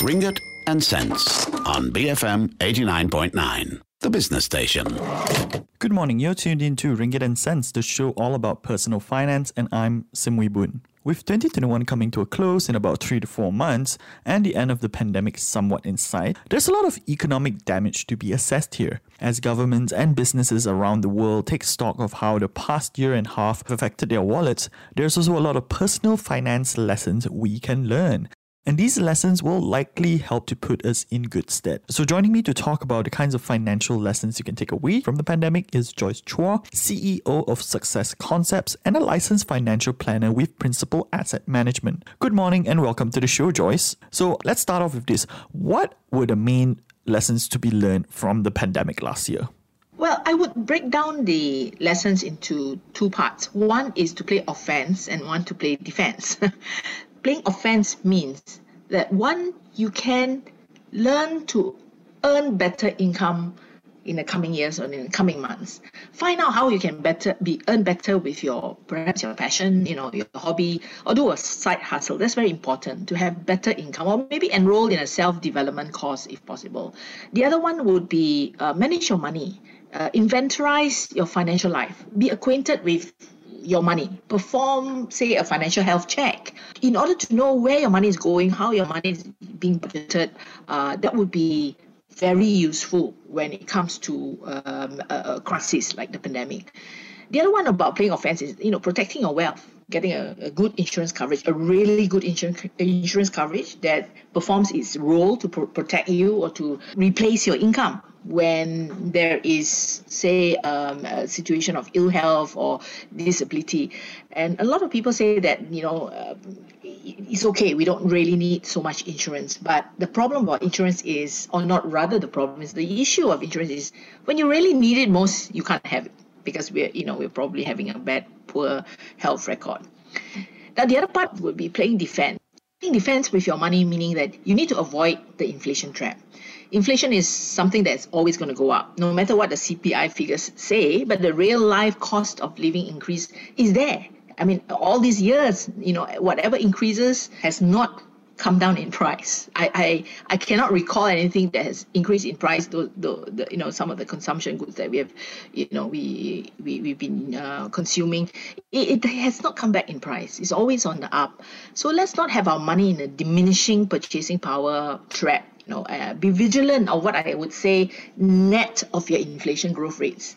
Ringgit and Cents on BFM 89.9, the business station. Good morning. You're tuned in to Ringgit and Cents, the show all about personal finance, and I'm Sim Wee Boon. With 2021 coming to a close in about three to four months and the end of the pandemic somewhat in sight, there's a lot of economic damage to be assessed here. As governments and businesses around the world take stock of how the past year and a half affected their wallets, there's also a lot of personal finance lessons we can learn. And these lessons will likely help to put us in good stead. So, joining me to talk about the kinds of financial lessons you can take away from the pandemic is Joyce Chua, CEO of Success Concepts and a licensed financial planner with Principal Asset Management. Good morning and welcome to the show, Joyce. So, let's start off with this. What were the main lessons to be learned from the pandemic last year? Well, I would break down the lessons into two parts. One is to play offense and one to play defense. playing offense means that one you can learn to earn better income in the coming years or in the coming months. Find out how you can better be earn better with your perhaps your passion, you know, your hobby, or do a side hustle. That's very important to have better income, or maybe enroll in a self-development course if possible. The other one would be uh, manage your money, uh, inventorize your financial life, be acquainted with your money. Perform, say, a financial health check in order to know where your money is going, how your money is being budgeted. Uh, that would be very useful when it comes to um, a, crisis like the pandemic. The other one about playing offense is, you know, protecting your wealth, getting a, a good insurance coverage, a really good insurance insurance coverage that performs its role to pro- protect you or to replace your income when there is, say, um, a situation of ill health or disability. And a lot of people say that, you know, uh, it's okay, we don't really need so much insurance. But the problem about insurance is, or not rather, the problem is the issue of insurance is when you really need it most, you can't have it because we're, you know, we're probably having a bad, poor health record. Now, the other part would be playing defense. Playing defense with your money, meaning that you need to avoid the inflation trap inflation is something that's always going to go up, no matter what the CPI figures say, but the real life cost of living increase is there. I mean, all these years, you know, whatever increases has not come down in price. I, I, I cannot recall anything that has increased in price. The, the, you know some of the consumption goods that we have, you know, we we we've been uh, consuming, it, it has not come back in price. It's always on the up. So let's not have our money in a diminishing purchasing power trap know, uh, be vigilant of what I would say net of your inflation growth rates.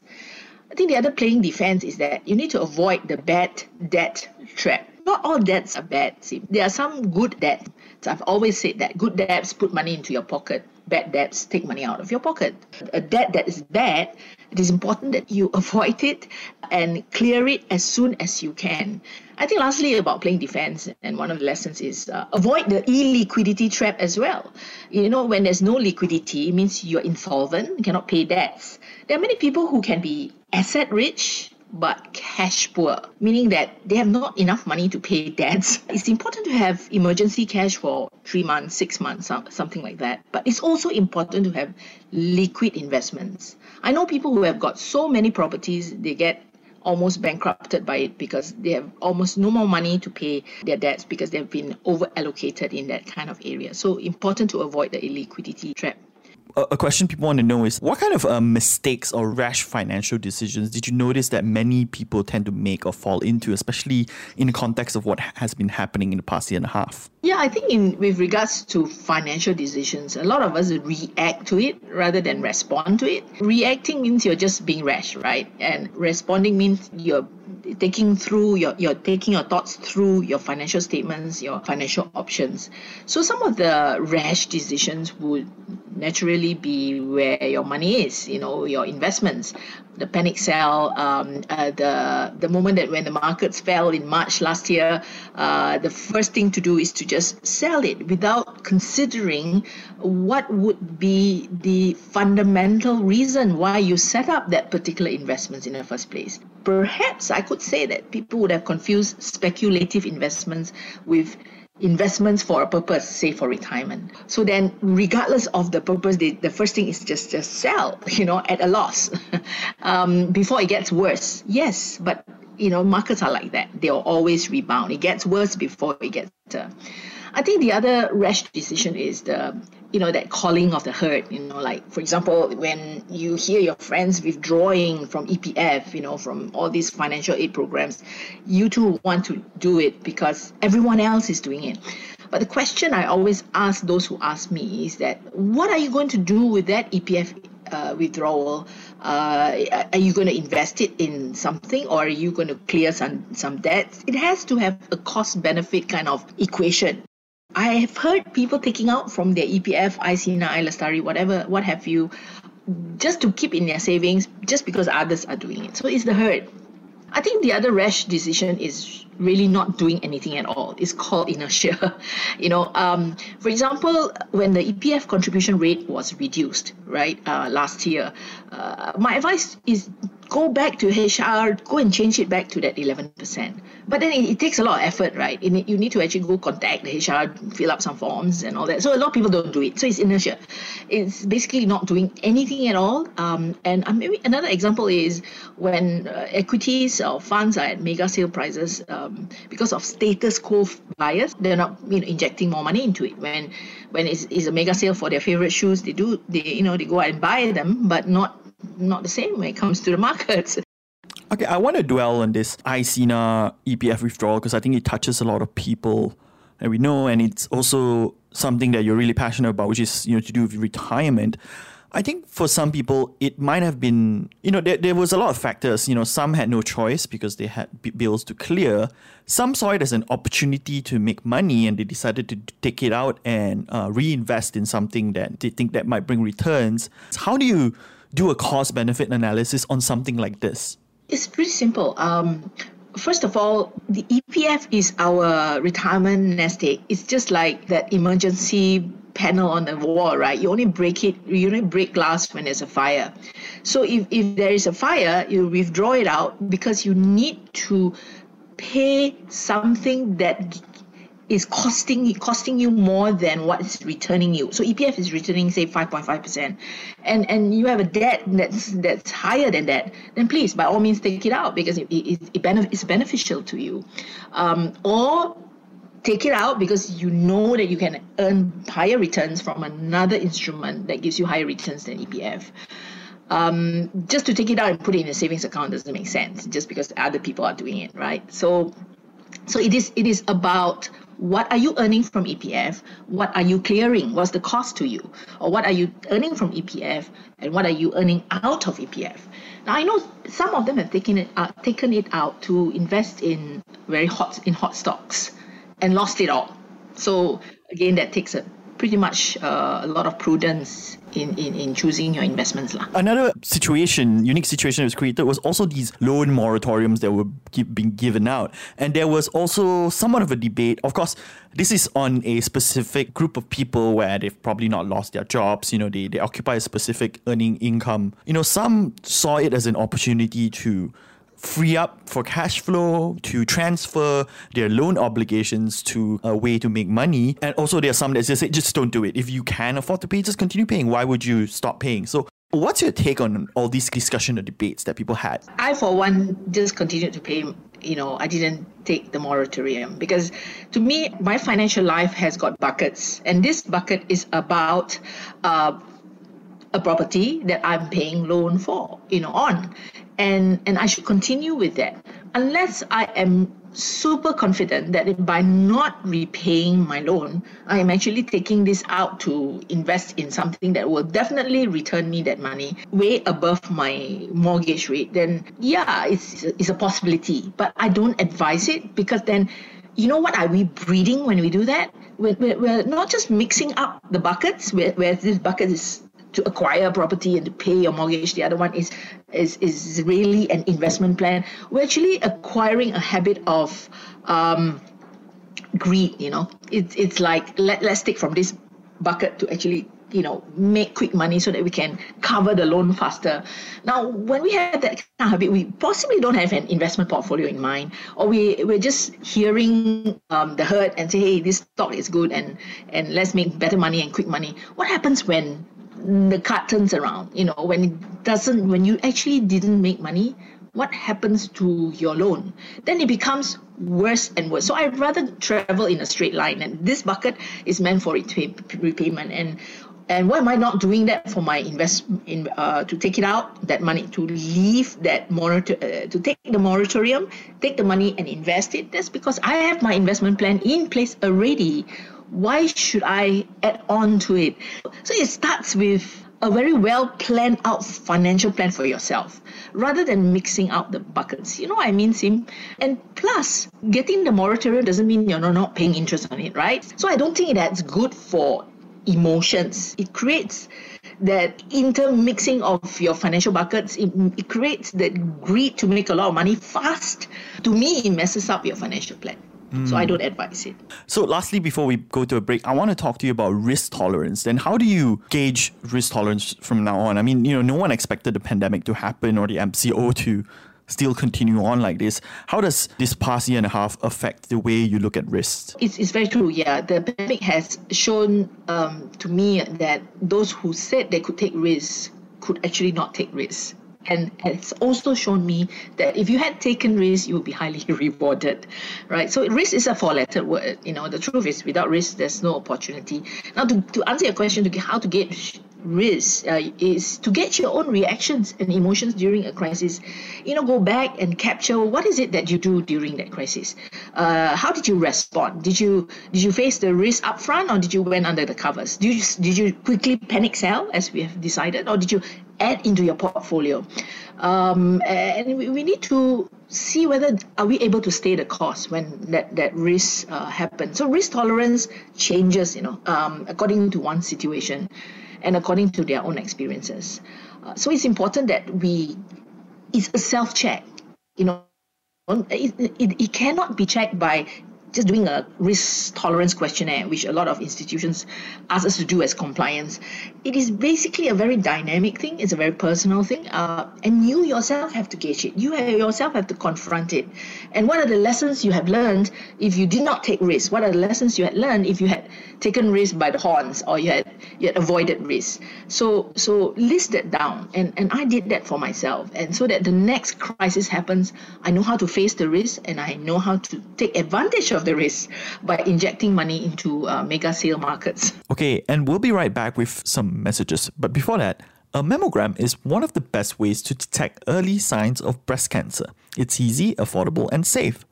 I think the other playing defense is that you need to avoid the bad debt trap. Not all debts are bad. See, there are some good debts. I've always said that good debts put money into your pocket. Bad debts take money out of your pocket. A debt that is bad, it is important that you avoid it and clear it as soon as you can. I think lastly about playing defense, and one of the lessons is uh, avoid the illiquidity trap as well. You know, when there's no liquidity, it means you're insolvent, you cannot pay debts. There are many people who can be asset rich but cash poor, meaning that they have not enough money to pay debts. It's important to have emergency cash for three months, six months, something like that. But it's also important to have liquid investments. I know people who have got so many properties, they get almost bankrupted by it because they have almost no more money to pay their debts because they've been over allocated in that kind of area. So important to avoid the illiquidity trap a question people want to know is what kind of uh, mistakes or rash financial decisions did you notice that many people tend to make or fall into, especially in the context of what has been happening in the past year and a half? Yeah, I think in with regards to financial decisions, a lot of us react to it rather than respond to it. Reacting means you're just being rash, right? And responding means you're taking through your you're taking your thoughts through your financial statements, your financial options. So some of the rash decisions would naturally be where your money is, you know, your investments. The panic sell, um, uh, the the moment that when the markets fell in March last year, uh, the first thing to do is to just sell it without considering what would be the fundamental reason why you set up that particular investment in the first place. Perhaps I could say that people would have confused speculative investments with investments for a purpose, say for retirement. So then, regardless of the purpose, they, the first thing is just just sell, you know, at a loss um, before it gets worse. Yes, but you know, markets are like that. They'll always rebound. It gets worse before it gets better. I think the other rash decision is the you know that calling of the herd you know like for example when you hear your friends withdrawing from EPF you know from all these financial aid programs you too want to do it because everyone else is doing it but the question I always ask those who ask me is that what are you going to do with that EPF uh, withdrawal, uh, are you going to invest it in something or are you going to clear some, some debts? It has to have a cost benefit kind of equation. I have heard people taking out from their EPF, i-Sinar, Lestari, whatever, what have you, just to keep in their savings, just because others are doing it. So it's the herd. I think the other rash decision is really not doing anything at all. It's called inertia. you know, um, for example, when the EPF contribution rate was reduced, right, uh, last year, uh, my advice is go back to HR, go and change it back to that 11%. But then it, it takes a lot of effort, right? It, you need to actually go contact the HR, fill up some forms and all that. So a lot of people don't do it. So it's inertia. It's basically not doing anything at all. Um, and uh, maybe another example is when uh, equities or funds are at mega sale prices um, because of status quo bias, they're not you know injecting more money into it. When when it's, it's a mega sale for their favorite shoes, they do they you know they go out and buy them, but not not the same when it comes to the markets. Okay, I want to dwell on this i-Sinar EPF withdrawal because I think it touches a lot of people that we know, and it's also something that you're really passionate about, which is you know to do with retirement. I think for some people, it might have been, you know, there, there was a lot of factors. You know, some had no choice because they had b- bills to clear. Some saw it as an opportunity to make money and they decided to take it out and uh, reinvest in something that they think that might bring returns. How do you do a cost benefit analysis on something like this? It's pretty simple. Um, first of all, the EPF is our retirement nest egg. It's just like that emergency panel on the wall, right? You only break it, you only break glass when there's a fire. So if, if there is a fire, you withdraw it out because you need to pay something that is costing costing you more than what it's returning you. So EPF is returning say 5.5%, and and you have a debt that's that's higher than that. Then please, by all means, take it out because it, it, it benef- it's beneficial to you, um, or take it out because you know that you can earn higher returns from another instrument that gives you higher returns than EPF. Um, just to take it out and put it in a savings account doesn't make sense just because other people are doing it, right? So so it is it is about what are you earning from EPF? What are you clearing? What's the cost to you? Or what are you earning from EPF? And what are you earning out of EPF? Now I know some of them have taken it uh, taken it out to invest in very hot in hot stocks and lost it all. So again, that takes a pretty much uh, a lot of prudence in, in, in choosing your investments. Lah. Another situation, unique situation that was created was also these loan moratoriums that were being given out. And there was also somewhat of a debate. Of course, this is on a specific group of people where they've probably not lost their jobs. You know, they, they occupy a specific earning income. You know, some saw it as an opportunity to free up for cash flow to transfer their loan obligations to a way to make money. And also, there are some that just say, just don't do it. If you can afford to pay, just continue paying. Why would you stop paying? So, what's your take on all these discussion or debates that people had? I, for one, just continued to pay. You know, I didn't take the moratorium because to me, my financial life has got buckets, and this bucket is about. Uh, a property that I'm paying loan for, you know, on and and I should continue with that unless I am super confident that by not repaying my loan, I am actually taking this out to invest in something that will definitely return me that money way above my mortgage rate, then yeah, it's, it's a possibility. But I don't advise it because then, you know what are we breeding when we do that? We're, we're, we're not just mixing up the buckets where, where this bucket is to acquire property and to pay your mortgage. The other one is is is really an investment plan. We're actually acquiring a habit of um, greed. You know, it's it's like let let's take from this bucket to actually you know make quick money so that we can cover the loan faster now when we have that kind of habit we possibly don't have an investment portfolio in mind or we we're just hearing um, the herd and say hey this stock is good and and let's make better money and quick money what happens when the card turns around you know when it doesn't when you actually didn't make money what happens to your loan? Then it becomes worse and worse. So I'd rather travel in a straight line, and this bucket is meant for repayment. And and why am I not doing that for my invest in uh, to take it out that money to leave that moratorium uh, to take the moratorium, take the money and invest it? That's because I have my investment plan in place already. Why should I add on to it? So it starts with a very well planned out financial plan for yourself rather than mixing out the buckets. You know what I mean, Sim? And plus, getting the moratorium doesn't mean you're not paying interest on it, right? So I don't think that's good for emotions. It creates that intermixing of your financial buckets. It, it creates that greed to make a lot of money fast. To me, it messes up your financial plan. So I hmm. don't advise it. So lastly, before we go to a break, I want to talk to you about risk tolerance. Then how do you gauge risk tolerance from now on? I mean, you know, no one expected the pandemic to happen or the MCO to still continue on like this. How does this past year and a half affect the way you look at risks? It's, it's very true. Yeah, the pandemic has shown um, to me that those who said they could take risks could actually not take risks. And it's also shown me that if you had taken risk, you would be highly rewarded, right? So risk is a four-letter word. You know, the truth is, without risk, there's no opportunity. Now, to, to answer your question, to how to get risk uh, is to get your own reactions and emotions during a crisis. You know, go back and capture what is it that you do during that crisis. Uh, how did you respond? Did you did you face the risk up front, or did you went under the covers? Did you did you quickly panic sell as we have decided, or did you add into your portfolio? Um, and we, we need to see whether are we able to stay the course when that that risk uh, happens. So risk tolerance changes, you know, um, according to one situation and according to their own experiences. Uh, so it's important that we, it's a self check. You know, it, it, it cannot be checked by just doing a risk tolerance questionnaire, which a lot of institutions ask us to do as compliance. It is basically a very dynamic thing. It's a very personal thing, uh, and you yourself have to gauge it. You yourself have to confront it. And what are the lessons you have learned if you did not take risk? What are the lessons you had learned if you had taken risk by the horns or you had you had avoided risk? So so list that down, and and I did that for myself, and so that the next crisis happens, I know how to face the risk, and I know how to take advantage of the risk by injecting money into uh, mega sale markets. Okay, and we'll be right back with some messages. But before that, a mammogram is one of the best ways to detect early signs of breast cancer. It's easy, affordable, and safe.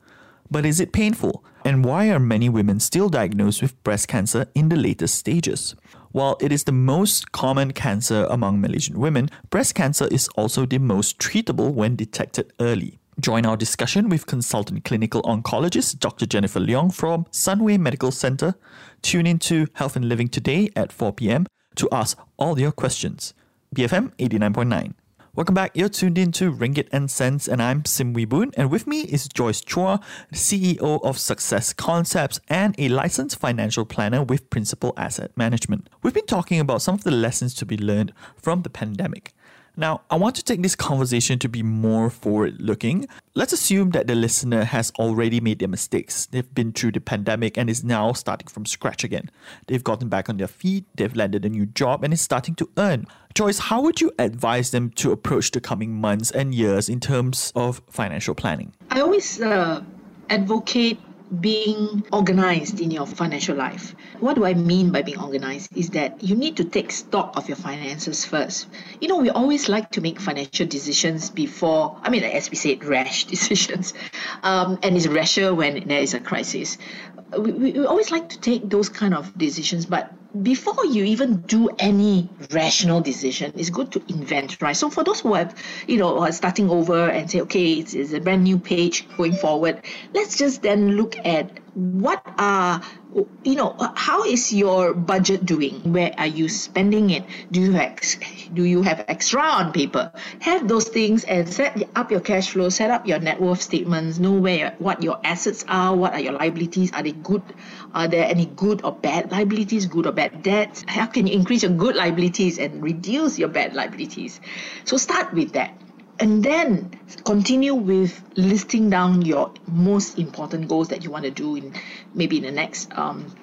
But is it painful? And why are many women still diagnosed with breast cancer in the latest stages? While it is the most common cancer among Malaysian women, breast cancer is also the most treatable when detected early. Join our discussion with consultant clinical oncologist Dr. Jennifer Leong from Sunway Medical Center. Tune in to Health and Living today at 4 p.m. to ask all your questions. BFM 89.9. Welcome back. You're tuned in to Ringgit and Cents, and I'm Sim Wee Boon. And with me is Joyce Chua, CEO of Success Concepts and a licensed financial planner with Principal Asset Management. We've been talking about some of the lessons to be learned from the pandemic. Now, I want to take this conversation to be more forward looking. Let's assume that the listener has already made their mistakes. They've been through the pandemic and is now starting from scratch again. They've gotten back on their feet, they've landed a new job, and is starting to earn. Joyce, how would you advise them to approach the coming months and years in terms of financial planning? I always uh, advocate being organized in your financial life. What do I mean by being organized? Is that you need to take stock of your finances first. You know, we always like to make financial decisions before, I mean, as we said, rash decisions. Um, and it's rasher when there is a crisis. We, we always like to take those kind of decisions, but before you even do any rational decision, it's good to invent, right? So for those who have, you know, are starting over and say, okay, it's, it's a brand new page going forward, let's just then look at what are you know how is your budget doing? Where are you spending it? Do you have do you have extra on paper? Have those things and set up your cash flow set up your net worth statements know where what your assets are what are your liabilities are they good are there any good or bad liabilities good or bad debts? How can you increase your good liabilities and reduce your bad liabilities? So start with that. And then continue with listing down your most important goals that you want to do in maybe in the next um,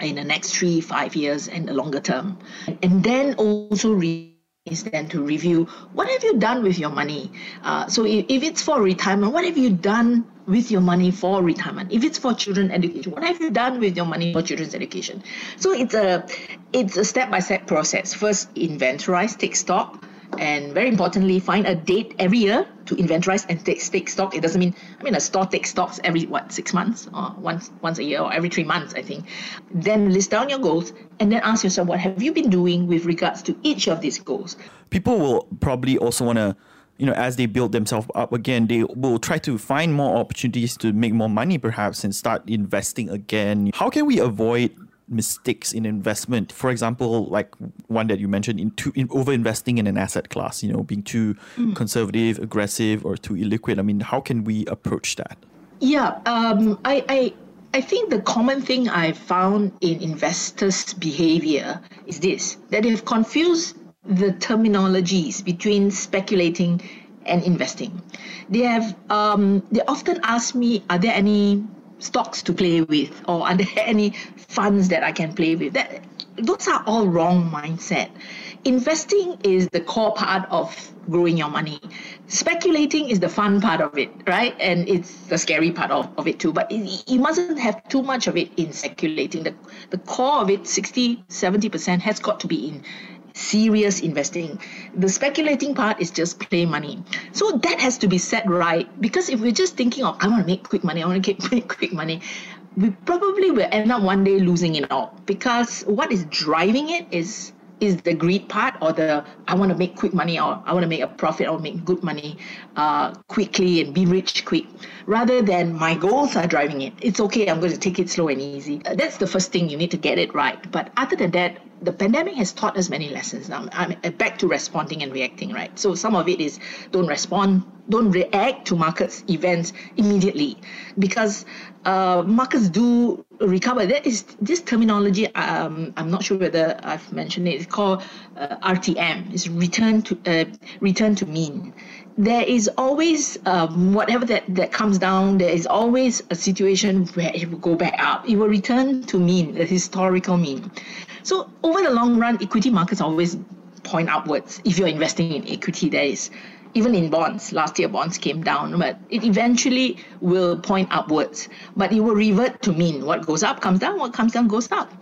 in the next three five years and the longer term. And then also read is then to review what have you done with your money. Uh, so if, if it's for retirement, what have you done with your money for retirement? If it's for children education, what have you done with your money for children's education? So it's a it's a step by step process. First, inventorize, take stock and very importantly, find a date every year to inventorize and take, take stock. It doesn't mean, I mean, a store takes stocks every, what, six months or once, once a year or every three months, I think. Then list down your goals and then ask yourself, what have you been doing with regards to each of these goals? People will probably also want to you know, as they build themselves up again, they will try to find more opportunities to make more money, perhaps, and start investing again. How can we avoid mistakes in investment. For example, like one that you mentioned, in, too, in over investing in an asset class, you know, being too mm. conservative, aggressive, or too illiquid. I mean, how can we approach that? Yeah, um, I, I I think the common thing I found in investors' behavior is this: that they've confused the terminologies between speculating and investing. They have um, they often ask me, "Are there any stocks to play with? Or are there any funds that I can play with? That those are all wrong mindset. Investing is the core part of growing your money. Speculating is the fun part of it right? And it's the scary part of, of it too. But it, you mustn't have too much of it in speculating. The, the core of it 60 70% has got to be in serious investing. The speculating part is just play money. So that has to be set right because if we're just thinking of, I want to make quick money, I want to make quick money, we probably will end up one day losing it all because what is driving it is is the greed part or the I want to make quick money or I want to make a profit or make good money uh, quickly and be rich quick rather than my goals are driving it. It's okay, I'm going to take it slow and easy. That's the first thing you need to get it right. But other than that, the pandemic has taught us many lessons. Now, I'm back to responding and reacting, right? So some of it is don't respond, don't react to markets events immediately because uh, markets do recover. That is this terminology. Um, I'm not sure whether I've mentioned it. It's called uh, RTM. It's return to uh, return to mean. There is always um, whatever that that comes down. There is always a situation where it will go back up. It will return to mean, the historical mean. So over the long run, equity markets always point upwards. If you're investing in equity, there is even in bonds. Last year, bonds came down, but it eventually will point upwards. But it will revert to mean what goes up comes down, what comes down goes up.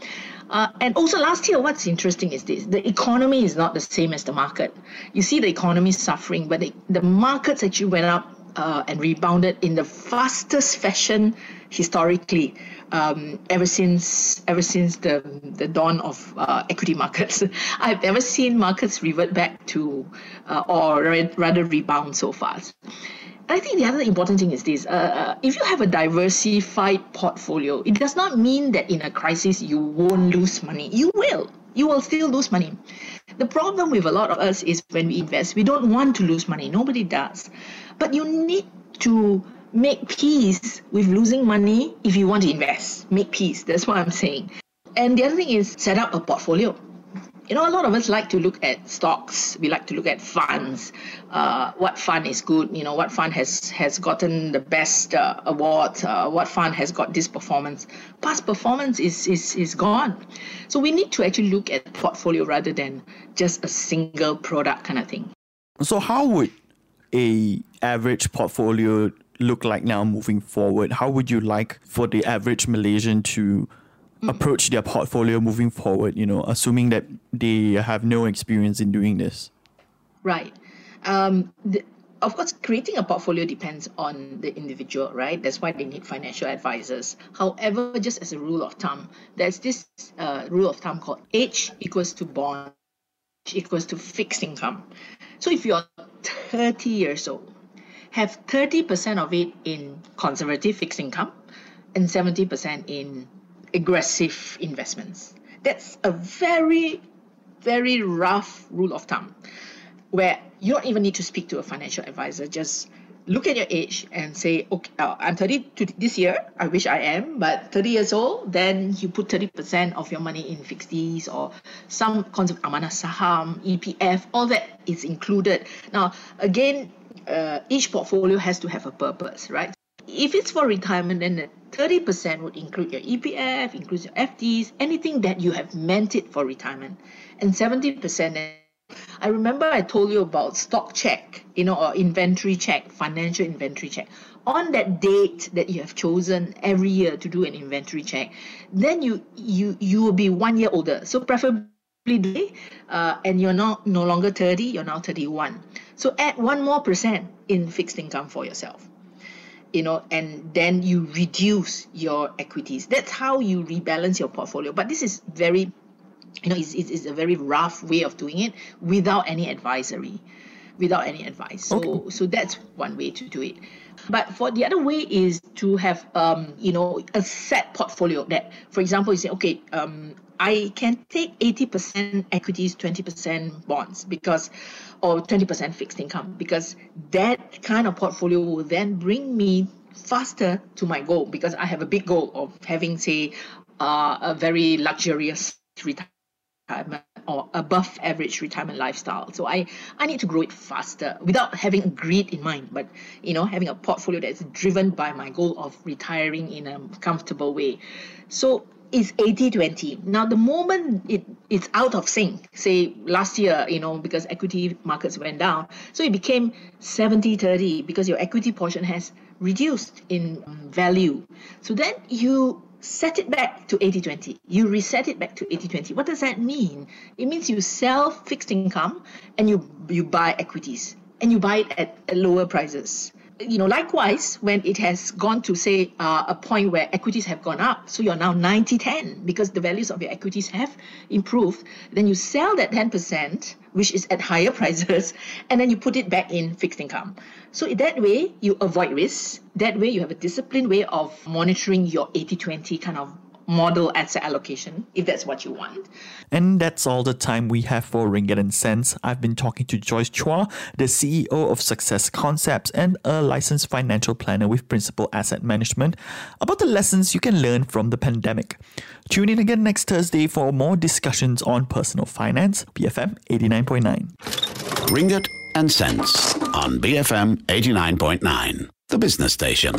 Uh, and also last year, what's interesting is this: the economy is not the same as the market. You see, the economy is suffering, but the, the markets actually went up uh, and rebounded in the fastest fashion historically um, ever since ever since the the dawn of uh, equity markets. I've never seen markets revert back to uh, or rather rebound so fast. I think the other important thing is this: uh, uh, if you have a diversified portfolio, it does not mean that in a crisis you won't lose money. You will. You will still lose money. The problem with a lot of us is when we invest, we don't want to lose money. Nobody does. But you need to make peace with losing money if you want to invest. Make peace. That's what I'm saying. And the other thing is set up a portfolio. You know, a lot of us like to look at stocks. We like to look at funds. Uh, what fund is good? You know, what fund has has gotten the best uh, award? Uh, what fund has got this performance? Past performance is is is gone. So we need to actually look at portfolio rather than just a single product kind of thing. So how would a average portfolio look like now moving forward? How would you like for the average Malaysian to. Approach their portfolio moving forward, you know, assuming that they have no experience in doing this? Right. Um, the, of course, creating a portfolio depends on the individual, right? That's why they need financial advisors. However, just as a rule of thumb, there's this uh, rule of thumb called age equals to bond equals to fixed income. So if you're 30 years old have 30% of it in conservative fixed income and 70% in aggressive investments. That's a very, very rough rule of thumb where you don't even need to speak to a financial advisor. Just look at your age and say, okay, uh, I'm 30 this year. I wish I am, but 30 years old, then you put 30% of your money in fixed Ds or some concept amanah saham, EPF, all that is included. Now, again, uh, each portfolio has to have a purpose, right? If it's for retirement, then 30% would include your EPF, includes your FDs, anything that you have meant it for retirement, and 70% I remember I told you about stock check, you know, or inventory check, financial inventory check. On that date that you have chosen every year to do an inventory check, then you you you will be one year older. So preferably uh, and you're not no longer 30, you're now 31. So add one more percent in fixed income for yourself. You know, and then you reduce your equities. That's how you rebalance your portfolio. But this is very you know, it's, it's, a very rough way of doing it without any advisory, without any advice. So, okay. so that's one way to do it. But for the other way is to have, um, you know, a set portfolio that, for example, you say, okay, um, I can take 80% equities, 20% bonds because, or 20% fixed income because that kind of portfolio will then bring me faster to my goal because I have a big goal of having, say, uh, a very luxurious retirement or above average retirement lifestyle. So I, I need to grow it faster without having a greed in mind, but you know, having a portfolio that's driven by my goal of retiring in a comfortable way. So it's 80-20. Now the moment it, it's out of sync, say last year, you know, because equity markets went down, so it became 70-30 because your equity portion has reduced in value. So then you set it back to 80-20. You reset it back to 80-20. What does that mean? It means you sell fixed income and you you buy equities and you buy it at, at lower prices you know, likewise, when it has gone to say uh, a point where equities have gone up, so you're now 90-10 because the values of your equities have improved, then you sell that 10%, which is at higher prices, and then you put it back in fixed income. So that way, you avoid risks. That way, you have a disciplined way of monitoring your 80-20 kind of model asset allocation if that's what you want. And that's all the time we have for Ringgit and Cents. I've been talking to Joyce Chua, the CEO of Success Concepts and a licensed financial planner with Principal Asset Management, about the lessons you can learn from the pandemic. Tune in again next Thursday for more discussions on personal finance. BFM 89.9. Ringgit and Cents on BFM 89.9, the business station.